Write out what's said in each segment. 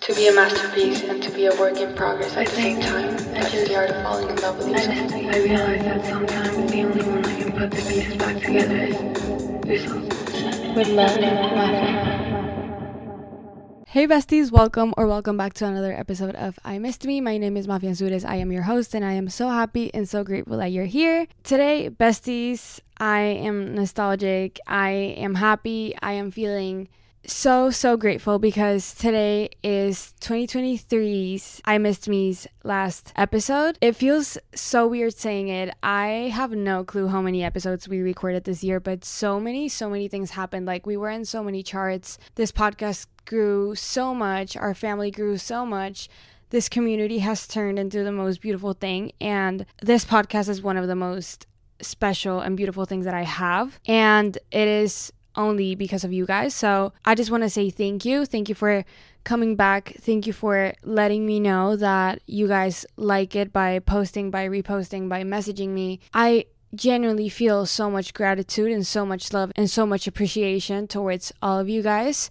To be a masterpiece and to be a work in progress at the same time. That's the art of falling in love with I yourself. just, I realize that sometimes the only one I can put the pieces back together is yourself. With love and laughter. Hey besties, welcome or welcome back to another episode of I Missed Me. My name is Mafe Anzures. I am your host and I am so happy and so grateful that you're here. Today, besties, I am nostalgic. I am happy. I am feeling so so grateful because today is 2023's I Missed Me's last episode. It feels so weird saying it. I have no clue how many episodes we recorded this year, but so many so many things happened. Like we were in so many charts. This podcast grew so much. Our family grew so much this community has turned into the most beautiful thing and this podcast is one of the most special and beautiful things that I have and it is only because of you guys. So I just want to say thank you. Thank you for coming back. Thank you for letting me know that you guys like it by posting, by reposting, by messaging me. I genuinely feel so much gratitude and so much love and so much appreciation towards all of you guys.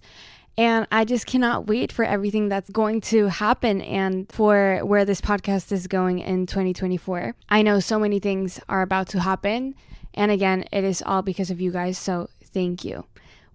And I just cannot wait for everything that's going to happen and for where this podcast is going in 2024. I know so many things are about to happen. And again, it is all because of you guys. So thank you.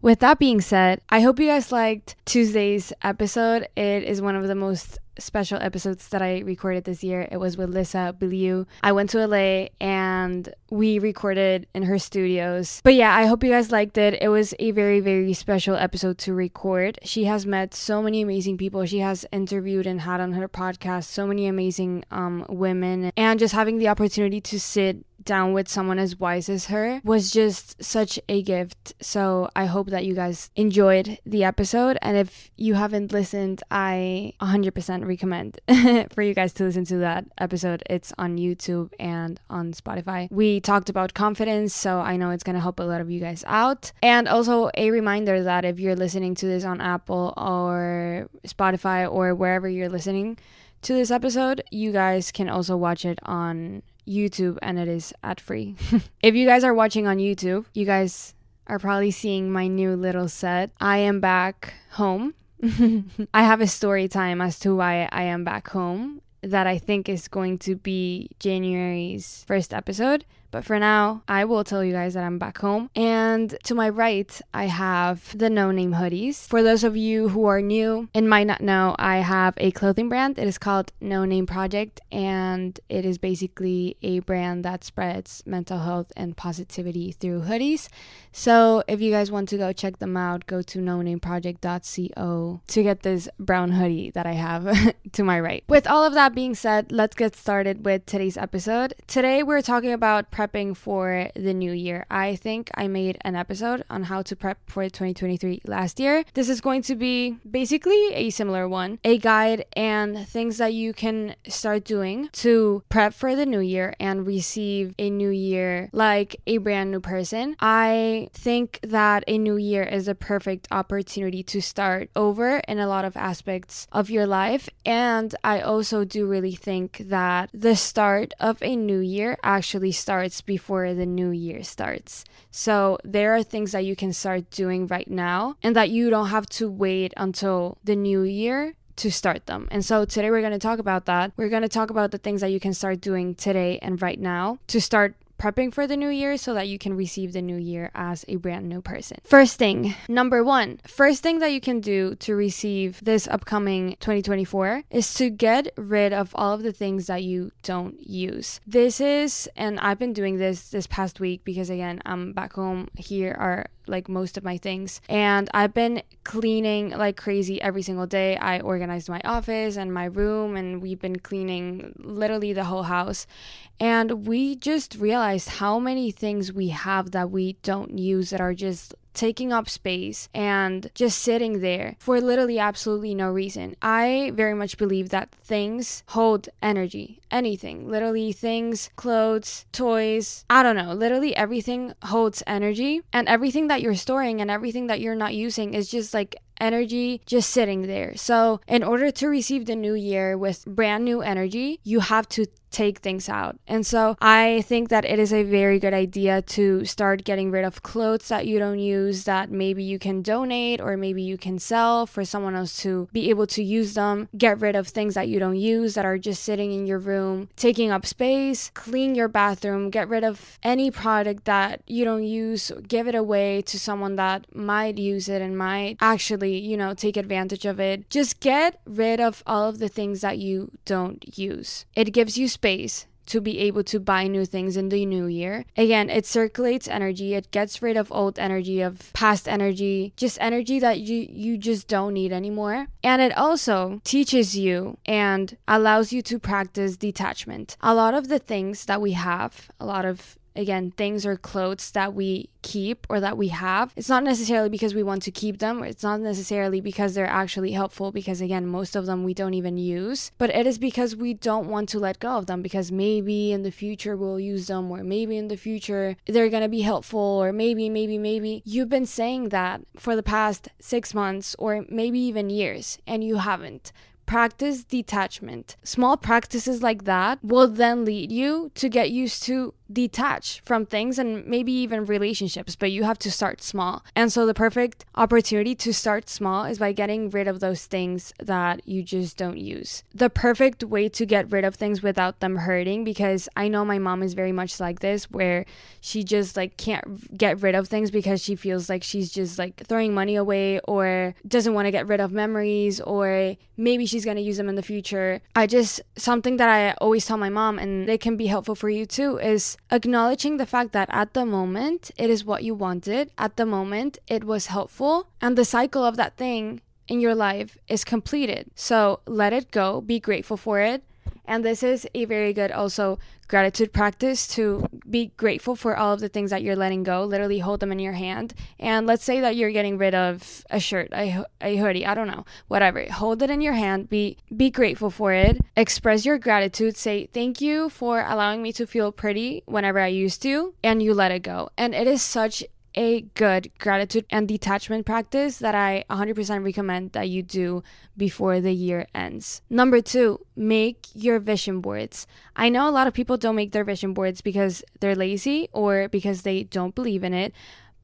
With that being said, I hope you guys liked Tuesday's episode. It is one of the most special episodes that I recorded this year. It was with Lisa Bilyeu. I went to LA and we recorded in her studios. But yeah, I hope you guys liked it. It was a very, very special episode to record. She has met so many amazing people. She has interviewed and had on her podcast so many amazing um, women. And just having the opportunity to sit down with someone as wise as her was just such a gift. So I hope that you guys enjoyed the episode. And if you haven't listened, I 100% recommend for you guys to listen to that episode. It's on YouTube and on Spotify. We talked about confidence, so I know it's going to help a lot of you guys out. And also a reminder that if you're listening to this on Apple or Spotify or wherever you're listening to this episode, you guys can also watch it on YouTube and it is ad free. if you guys are watching on YouTube, you guys are probably seeing my new little set. I am back home. I have a story time as to why I am back home that I think is going to be January's first episode. But for now, I will tell you guys that I'm back home. And to my right, I have the No Name hoodies. For those of you who are new and might not know, I have a clothing brand. It is called No Name Project, and it is basically a brand that spreads mental health and positivity through hoodies. So if you guys want to go check them out, go to no nameproject.co to get this brown hoodie that I have to my right. With all of that being said, let's get started with today's episode. Today we're talking about prepping for the new year. I think I made an episode on how to prep for 2023 last year. This is going to be basically a similar one, a guide and things that you can start doing to prep for the new year and receive a new year like a brand new person. I think that a new year is a perfect opportunity to start over in a lot of aspects of your life. And I also do really think that the start of a new year actually starts before the new year starts. So there are things that you can start doing right now and that you don't have to wait until the new year to start them. And so today we're going to talk about that. We're going to talk about the things that you can start doing today and right now to start prepping for the new year so that you can receive the new year as a brand new person. First thing, number one, first thing that you can do to receive this upcoming 2024 is to get rid of all of the things that you don't use. This is, and I've been doing this this past week because again, I'm back home. Here are like most of my things. And I've been cleaning like crazy every single day. I organized my office and my room, and we've been cleaning literally the whole house. And we just realized how many things we have that we don't use that are just taking up space and just sitting there for literally absolutely no reason. I very much believe that things hold energy. Anything, literally things, clothes, toys, I don't know, literally everything holds energy. And everything that you're storing and everything that you're not using is just like energy just sitting there. So, in order to receive the new year with brand new energy, you have to take things out. And so I think that it is a very good idea to start getting rid of clothes that you don't use that maybe you can donate or maybe you can sell for someone else to be able to use them. Get rid of things that you don't use that are just sitting in your room, taking up space, clean your bathroom, get rid of any product that you don't use, give it away to someone that might use it and might actually, you know, take advantage of it. Just get rid of all of the things that you don't use. It gives you space space to be able to buy new things in the new year. Again, it circulates energy. It gets rid of old energy, of past energy, just energy that you you just don't need anymore. And it also teaches you and allows you to practice detachment. A lot of the things that we have, a lot of again things or clothes that we keep or that we have. It's not necessarily because we want to keep them. It's not necessarily because they're actually helpful because again most of them we don't even use. But it is because we don't want to let go of them because maybe in the future we'll use them or maybe in the future they're going to be helpful or maybe maybe maybe. You've been saying that for the past 6 months or maybe even years and you haven't. Practice detachment. Small practices like that will then lead you to get used to detach from things and maybe even relationships, but you have to start small. And so the perfect opportunity to start small is by getting rid of those things that you just don't use. The perfect way to get rid of things without them hurting, because I know my mom is very much like this, where she just like can't get rid of things because she feels like she's just like throwing money away or doesn't want to get rid of memories or maybe she's going to use them in the future. I just, something that I always tell my mom, and it can be helpful for you too, is acknowledging the fact that at the moment it is what you wanted, at the moment it was helpful, and the cycle of that thing in your life is completed. So let it go, be grateful for it, and this is a very good also gratitude practice to be grateful for all of the things that you're letting go. Literally hold them in your hand. And let's say that you're getting rid of a shirt, a, a hoodie, I don't know, whatever. Hold it in your hand. Be be grateful for it. Express your gratitude. Say thank you for allowing me to feel pretty whenever I used to, and you let it go. And it is such a good gratitude and detachment practice that I 100% recommend that you do before the year ends. Number two, make your vision boards. I know a lot of people don't make their vision boards because they're lazy or because they don't believe in it.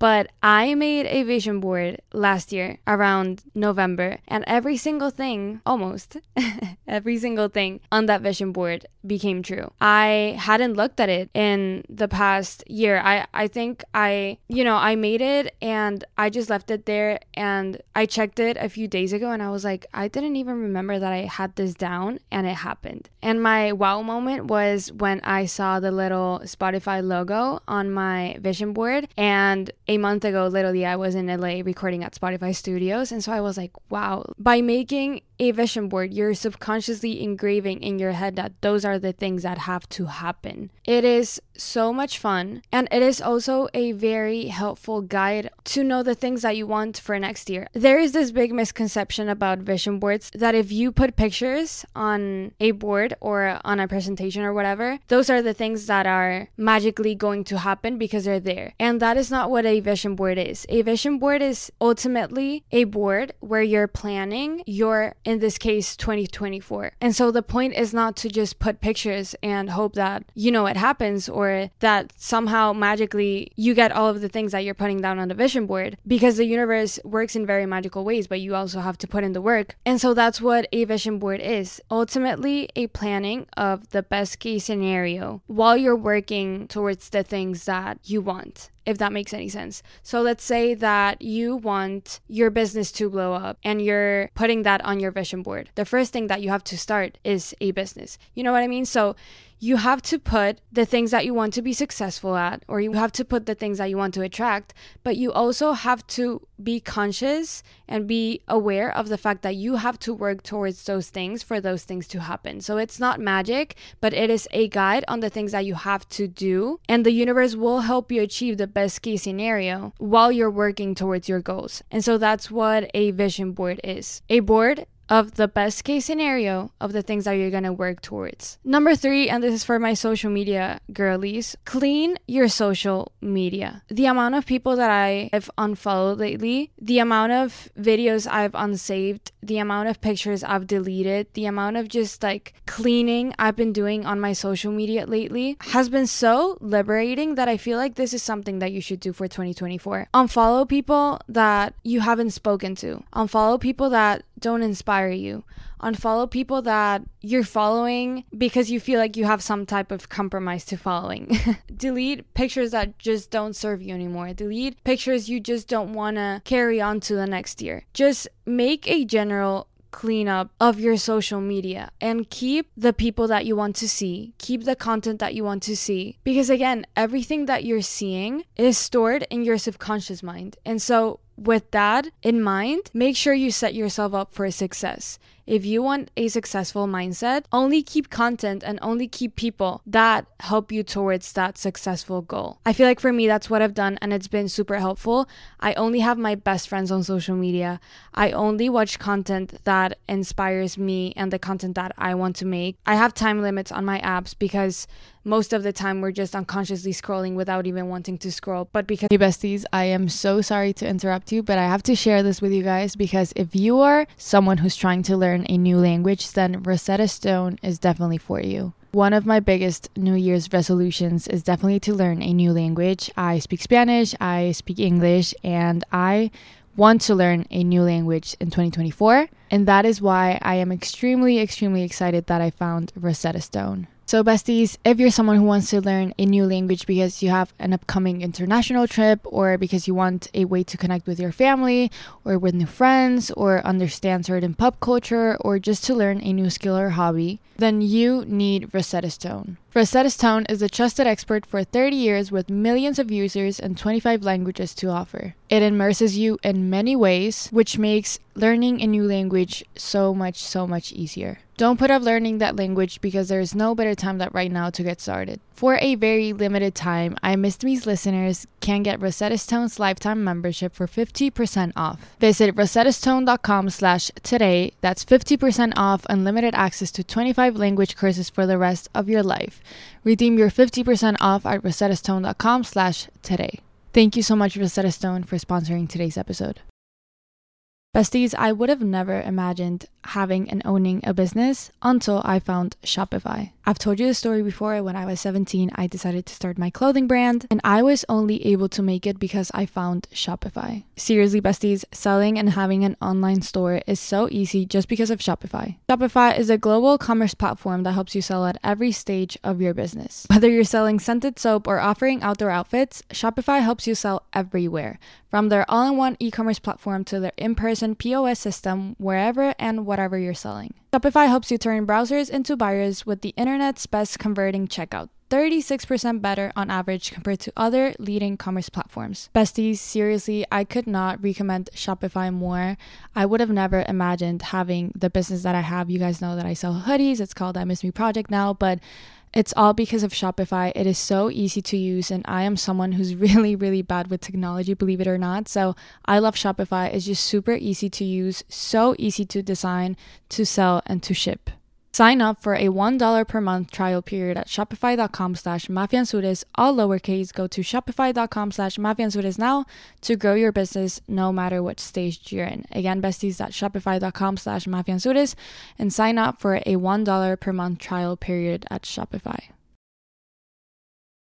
But I made a vision board last year around November, and every single thing, almost every single thing on that vision board became true. I hadn't looked at it in the past year. I, I think I, you know, I made it and I just left it there and I checked it a few days ago and I was like, I didn't even remember that I had this down and it happened. And my wow moment was when I saw the little Spotify logo on my vision board and a month ago, literally, I was in LA recording at Spotify Studios. And so I was like, wow, by making a vision board, you're subconsciously engraving in your head that those are the things that have to happen. It is so much fun, and it is also a very helpful guide to know the things that you want for next year. There is this big misconception about vision boards that if you put pictures on a board or on a presentation or whatever, those are the things that are magically going to happen because they're there. And that is not what a vision board is. A vision board is ultimately a board where you're planning your in this case 2024. And so the point is not to just put pictures and hope that you know it happens or that somehow magically you get all of the things that you're putting down on the vision board because the universe works in very magical ways, but you also have to put in the work. And so that's what a vision board is. Ultimately a planning of the best case scenario while you're working towards the things that you want if that makes any sense. So let's say that you want your business to blow up and you're putting that on your vision board. The first thing that you have to start is a business. You know what I mean? So you have to put the things that you want to be successful at, or you have to put the things that you want to attract, but you also have to be conscious and be aware of the fact that you have to work towards those things for those things to happen. So it's not magic, but it is a guide on the things that you have to do, and the universe will help you achieve the best case scenario while you're working towards your goals. And so that's what a vision board is. A board of the best case scenario of the things that you're going to work towards. Number three, and this is for my social media girlies, clean your social media. The amount of people that I have unfollowed lately, the amount of videos I've unsaved, the amount of pictures I've deleted, the amount of just like cleaning I've been doing on my social media lately has been so liberating that I feel like this is something that you should do for 2024. Unfollow people that you haven't spoken to, unfollow people that don't inspire you. Unfollow people that you're following because you feel like you have some type of compromise to following. Delete pictures that just don't serve you anymore. Delete pictures you just don't want to carry on to the next year. Just make a general cleanup of your social media and keep the people that you want to see, keep the content that you want to see. Because again, everything that you're seeing is stored in your subconscious mind. And so with that in mind, make sure you set yourself up for success. If you want a successful mindset, only keep content and only keep people that help you towards that successful goal. I feel like for me, that's what I've done, and it's been super helpful. I only have my best friends on social media. I only watch content that inspires me and the content that I want to make. I have time limits on my apps because most of the time we're just unconsciously scrolling without even wanting to scroll. But because, hey besties, I am so sorry to interrupt you, but I have to share this with you guys because if you are someone who's trying to learn a new language, then Rosetta Stone is definitely for you. One of my biggest New Year's resolutions is definitely to learn a new language. I speak Spanish, I speak English, and I want to learn a new language in 2024. And that is why I am extremely, extremely excited that I found Rosetta Stone. So, besties, if you're someone who wants to learn a new language because you have an upcoming international trip, or because you want a way to connect with your family, or with new friends, or understand certain pop culture, or just to learn a new skill or hobby, then you need Rosetta Stone. Rosetta Stone is a trusted expert for 30 years with millions of users and 25 languages to offer. It immerses you in many ways, which makes learning a new language so much, so much easier. Don't put off learning that language because there is no better time than right now to get started. For a very limited time, I Missed Me's listeners can get Rosetta Stone's lifetime membership for 50% off. Visit rosettastone.com slash today. That's 50% off unlimited access to 25 language courses for the rest of your life. Redeem your 50% off at rosettastone.com slash today. Thank you so much, Rosetta Stone, for sponsoring today's episode. Besties, I would have never imagined having and owning a business until I found Shopify. I've told you the story before. When I was 17, I decided to start my clothing brand, and I was only able to make it because I found Shopify. Seriously, besties, selling and having an online store is so easy just because of Shopify. Shopify is a global commerce platform that helps you sell at every stage of your business. Whether you're selling scented soap or offering outdoor outfits, Shopify helps you sell everywhere. From their all in one e commerce platform to their in person POS system, wherever and whatever you're selling. Shopify helps you turn browsers into buyers with the internet's best converting checkout. 36% better on average compared to other leading commerce platforms. Besties, seriously, I could not recommend Shopify more. I would have never imagined having the business that I have. You guys know that I sell hoodies. It's called I Miss Me Project now, but it's all because of Shopify. It is so easy to use, and I am someone who's really, really bad with technology, believe it or not. So I love Shopify. It's just super easy to use, so easy to design, to sell, and to ship. Sign up for a $1 per month trial period at shopify.com slash mafeanzures, all lowercase. Go to shopify.com slash mafeanzures now to grow your business no matter what stage you're in. Again, besties at shopify.com slash mafeanzures and sign up for a $1 per month trial period at Shopify.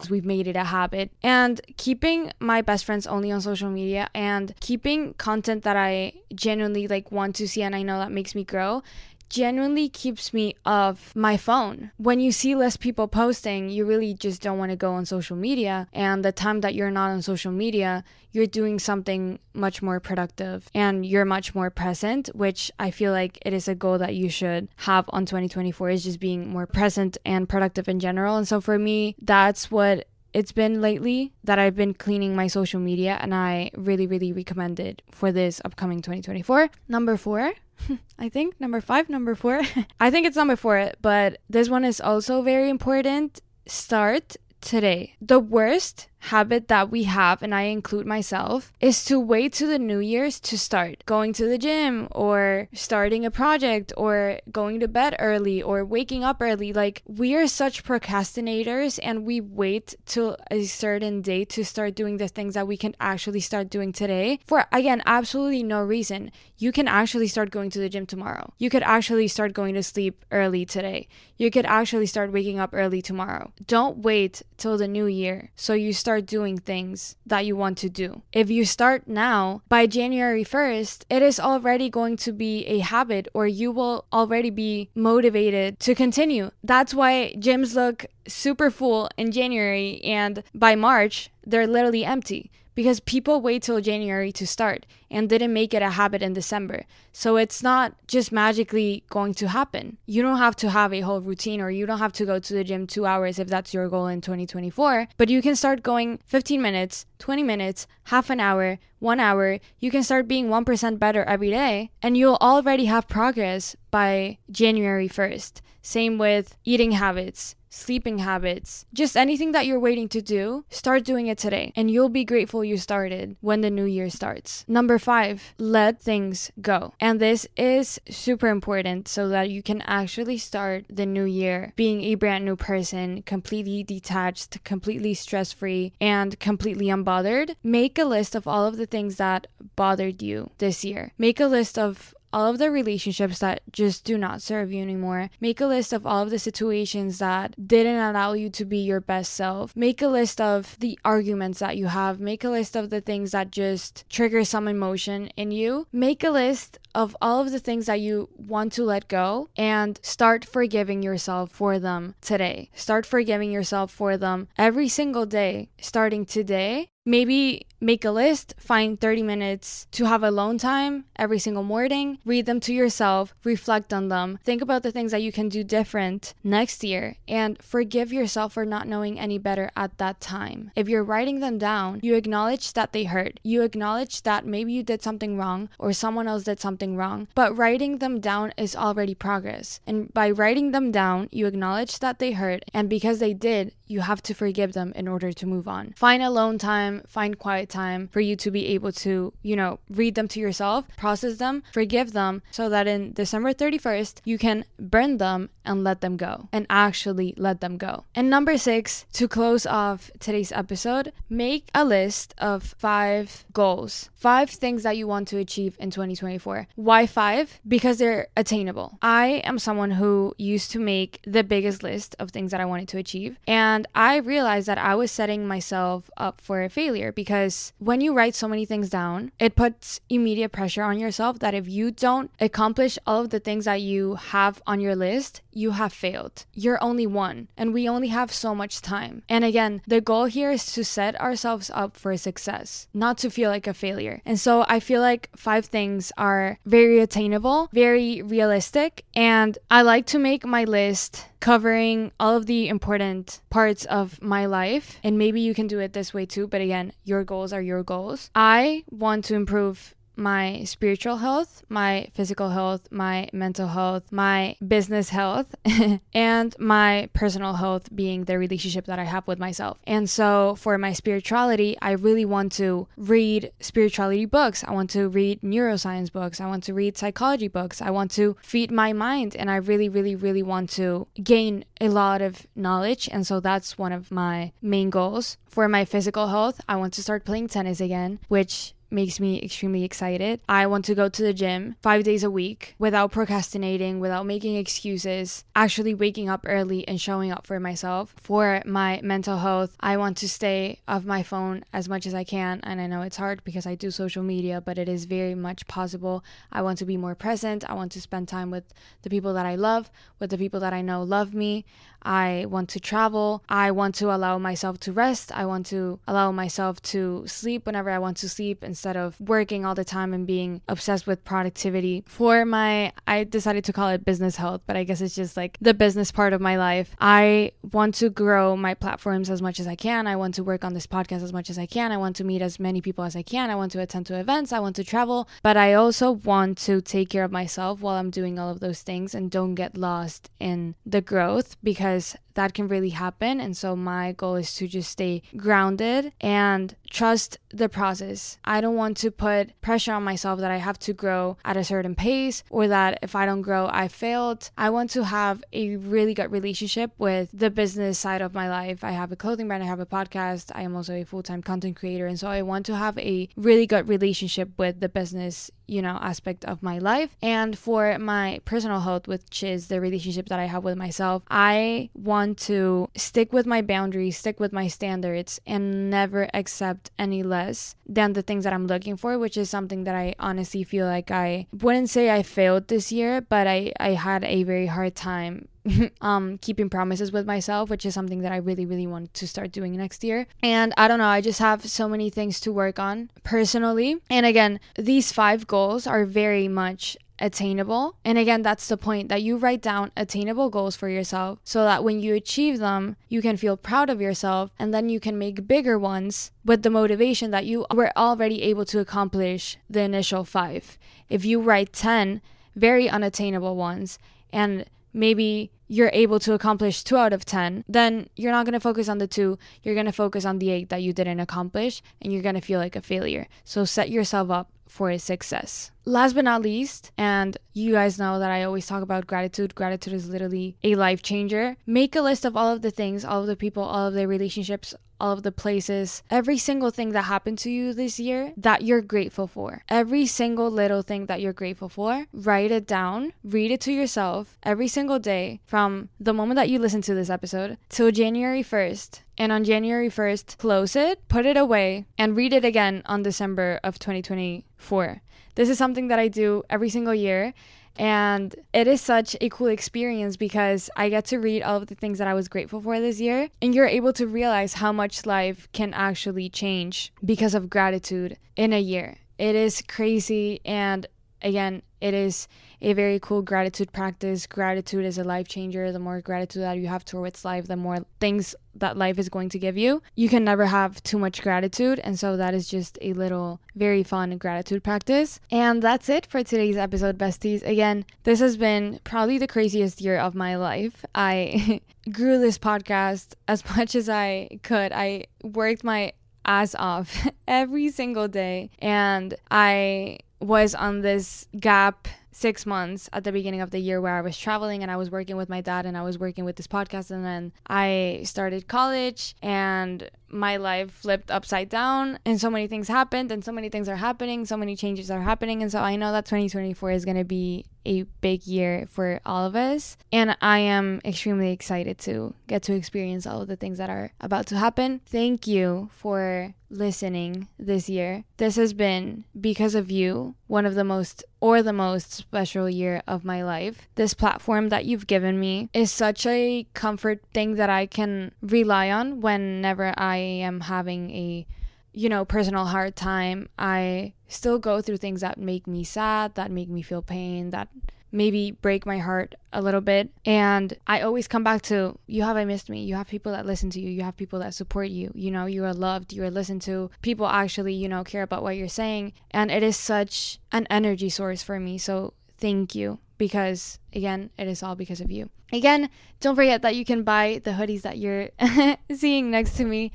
We've made it a habit and keeping my best friends only on social media and keeping content that I genuinely like want to see and I know that makes me grow genuinely keeps me off my phone. When you see less people posting, you really just don't want to go on social media. And the time that you're not on social media, you're doing something much more productive and you're much more present, which I feel like it is a goal that you should have on 2024 is just being more present and productive in general. And so for me, that's what it's been lately that I've been cleaning my social media and I really, really recommend it for this upcoming 2024. Number four, I think number five, number four. I think it's number four, but this one is also very important. Start today. The worst habit that we have, and I include myself, is to wait to the New Year's to start going to the gym or starting a project or going to bed early or waking up early. Like, we are such procrastinators and we wait till a certain date to start doing the things that we can actually start doing today for, again, absolutely no reason. You can actually start going to the gym tomorrow. You could actually start going to sleep early today. You could actually start waking up early tomorrow. Don't wait till the new year so you start start doing things that you want to do. If you start now, by January 1st, it is already going to be a habit or you will already be motivated to continue. That's why gyms look super full in January and by March, they're literally empty because people wait till January to start and didn't make it a habit in December. So it's not just magically going to happen. You don't have to have a whole routine or you don't have to go to the gym two hours if that's your goal in 2024, but you can start going 15 minutes, 20 minutes, half an hour, one hour. You can start being 1% better every day and you'll already have progress by January 1st. Same with eating habits sleeping habits, just anything that you're waiting to do, start doing it today. And you'll be grateful you started when the new year starts. Number five, let things go. And this is super important so that you can actually start the new year being a brand new person, completely detached, completely stress free, and completely unbothered. Make a list of all of the things that bothered you this year. Make a list of all of the relationships that just do not serve you anymore. Make a list of all of the situations that didn't allow you to be your best self. Make a list of the arguments that you have. Make a list of the things that just trigger some emotion in you. Make a list of all of the things that you want to let go and start forgiving yourself for them today. Start forgiving yourself for them every single day, starting today. Maybe make a list, find 30 minutes to have alone time every single morning, read them to yourself, reflect on them, think about the things that you can do different next year, and forgive yourself for not knowing any better at that time. If you're writing them down, you acknowledge that they hurt. You acknowledge that maybe you did something wrong or someone else did something wrong, but writing them down is already progress. And by writing them down, you acknowledge that they hurt, and because they did, you have to forgive them in order to move on. Find alone time, find quiet time for you to be able to, you know, read them to yourself, process them, forgive them, so that in December 31st, you can burn them and let them go and actually let them go. And number six, to close off today's episode, make a list of five goals, five things that you want to achieve in 2024. Why five? Because they're attainable. I am someone who used to make the biggest list of things that I wanted to achieve. And I realized that I was setting myself up for a failure because when you write so many things down, it puts immediate pressure on yourself that if you don't accomplish all of the things that you have on your list, you have failed. You're only one, and we only have so much time. And again, the goal here is to set ourselves up for success, not to feel like a failure. And so I feel like five things are very attainable, very realistic, and I like to make my list covering all of the important parts of my life. And maybe you can do it this way too, but again, your goals are your goals. I want to improve my spiritual health, my physical health, my mental health, my business health, and my personal health being the relationship that I have with myself. And so for my spirituality, I really want to read spirituality books. I want to read neuroscience books. I want to read psychology books. I want to feed my mind. And I really, really, really want to gain a lot of knowledge. And so that's one of my main goals. For my physical health, I want to start playing tennis again, which makes me extremely excited. I want to go to the gym five days a week without procrastinating, without making excuses, actually waking up early and showing up for myself. For my mental health, I want to stay off my phone as much as I can. And I know it's hard because I do social media, but it is very much possible. I want to be more present. I want to spend time with the people that I love, with the people that I know love me. I want to travel. I want to allow myself to rest. I want to allow myself to sleep whenever I want to sleep instead of working all the time and being obsessed with productivity. For my, I decided to call it business health, but I guess it's just like the business part of my life. I want to grow my platforms as much as I can. I want to work on this podcast as much as I can. I want to meet as many people as I can. I want to attend to events. I want to travel, but I also want to take care of myself while I'm doing all of those things and don't get lost in the growth because that can really happen. And so my goal is to just stay grounded and trust the process. I don't want to put pressure on myself that I have to grow at a certain pace or that if I don't grow, I failed. I want to have a really good relationship with the business side of my life. I have a clothing brand, I have a podcast, I am also a full time content creator. And so I want to have a really good relationship with the business you know aspect of my life. And for my personal health which is the relationship that i have with myself i want to stick with my boundaries stick with my standards and never accept any less than the things that i'm looking for which is something that i honestly feel like i wouldn't say i failed this year but i i had a very hard time um keeping promises with myself which is something that i really really want to start doing next year and i don't know i just have so many things to work on personally and again these five goals are very much attainable. And again, that's the point that you write down attainable goals for yourself so that when you achieve them, you can feel proud of yourself and then you can make bigger ones with the motivation that you were already able to accomplish the initial five. If you write 10 very unattainable ones and maybe you're able to accomplish two out of 10, then you're not going to focus on the two. You're going to focus on the eight that you didn't accomplish, and you're going to feel like a failure. So set yourself up for a success. Last but not least, and you guys know that I always talk about gratitude. Gratitude is literally a life changer. Make a list of all of the things, all of the people, all of the relationships, all of the places, every single thing that happened to you this year that you're grateful for. Every single little thing that you're grateful for, write it down, read it to yourself every single day from the moment that you listen to this episode till January 1st. And on January 1st, close it, put it away, and read it again on December of 2024. This is something that I do every single year. And it is such a cool experience because I get to read all of the things that I was grateful for this year. And you're able to realize how much life can actually change because of gratitude in a year. It is crazy. And again, it is a very cool gratitude practice. Gratitude is a life changer. The more gratitude that you have towards life, the more things that life is going to give you. You can never have too much gratitude. And so that is just a little very fun gratitude practice. And that's it for today's episode, besties. Again, this has been probably the craziest year of my life. I grew this podcast as much as I could. I worked my ass off every single day. And I was on this gap six months at the beginning of the year where I was traveling and I was working with my dad and I was working with this podcast. And then I started college and my life flipped upside down and so many things happened and so many things are happening. So many changes are happening. And so I know that 2024 is going to be a big year for all of us. And I am extremely excited to get to experience all of the things that are about to happen. Thank you for listening this year. This has been, because of you, one of the most or the most special year of my life. This platform that you've given me is such a comfort thing that I can rely on whenever I am having a you know, personal hard time, I still go through things that make me sad, that make me feel pain, that maybe break my heart a little bit. And I always come back to you have I missed me. You have people that listen to you. You have people that support you. You know, you are loved, you are listened to. People actually, you know, care about what you're saying. And it is such an energy source for me. So thank you because again, it is all because of you. Again, don't forget that you can buy the hoodies that you're seeing next to me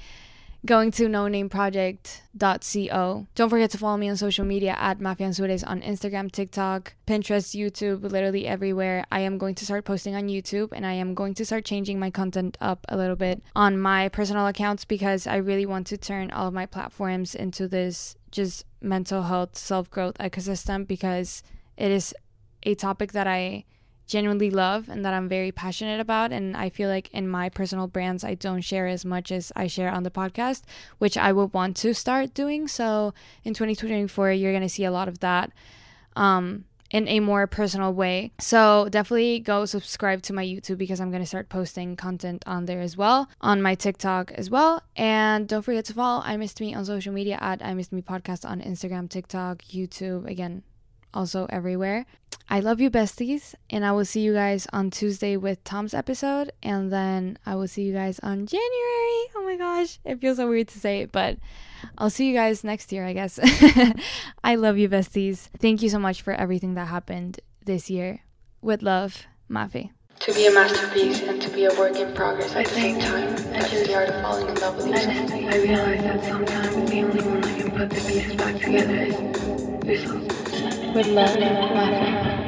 going to nonameproject.co. Don't forget to follow me on social media at Mafeanzures on Instagram, TikTok, Pinterest, YouTube, literally everywhere. I am going to start posting on YouTube and I am going to start changing my content up a little bit on my personal accounts because I really want to turn all of my platforms into this just mental health, self growth ecosystem because it is a topic that I genuinely love and that I'm very passionate about. And I feel like in my personal brands, I don't share as much as I share on the podcast, which I would want to start doing. So in 2024, you're going to see a lot of that. Um, in a more personal way. So definitely go subscribe to my YouTube because I'm going to start posting content on there as well, on my TikTok as well. And don't forget to follow I Missed Me on social media at I Missed Me Podcast on Instagram, TikTok, YouTube. Again, also everywhere. I love you, besties, and I will see you guys on Tuesday with Tom's episode, and then I will see you guys on January. Oh my gosh, it feels so weird to say it, but I'll see you guys next year, I guess. I love you, besties. Thank you so much for everything that happened this year. With love, Mafe. To be a masterpiece and to be a work in progress at the same time. That's just the art of falling in love with yourself. I realize that sometimes the only one that can put the pieces back together is yourself. With love.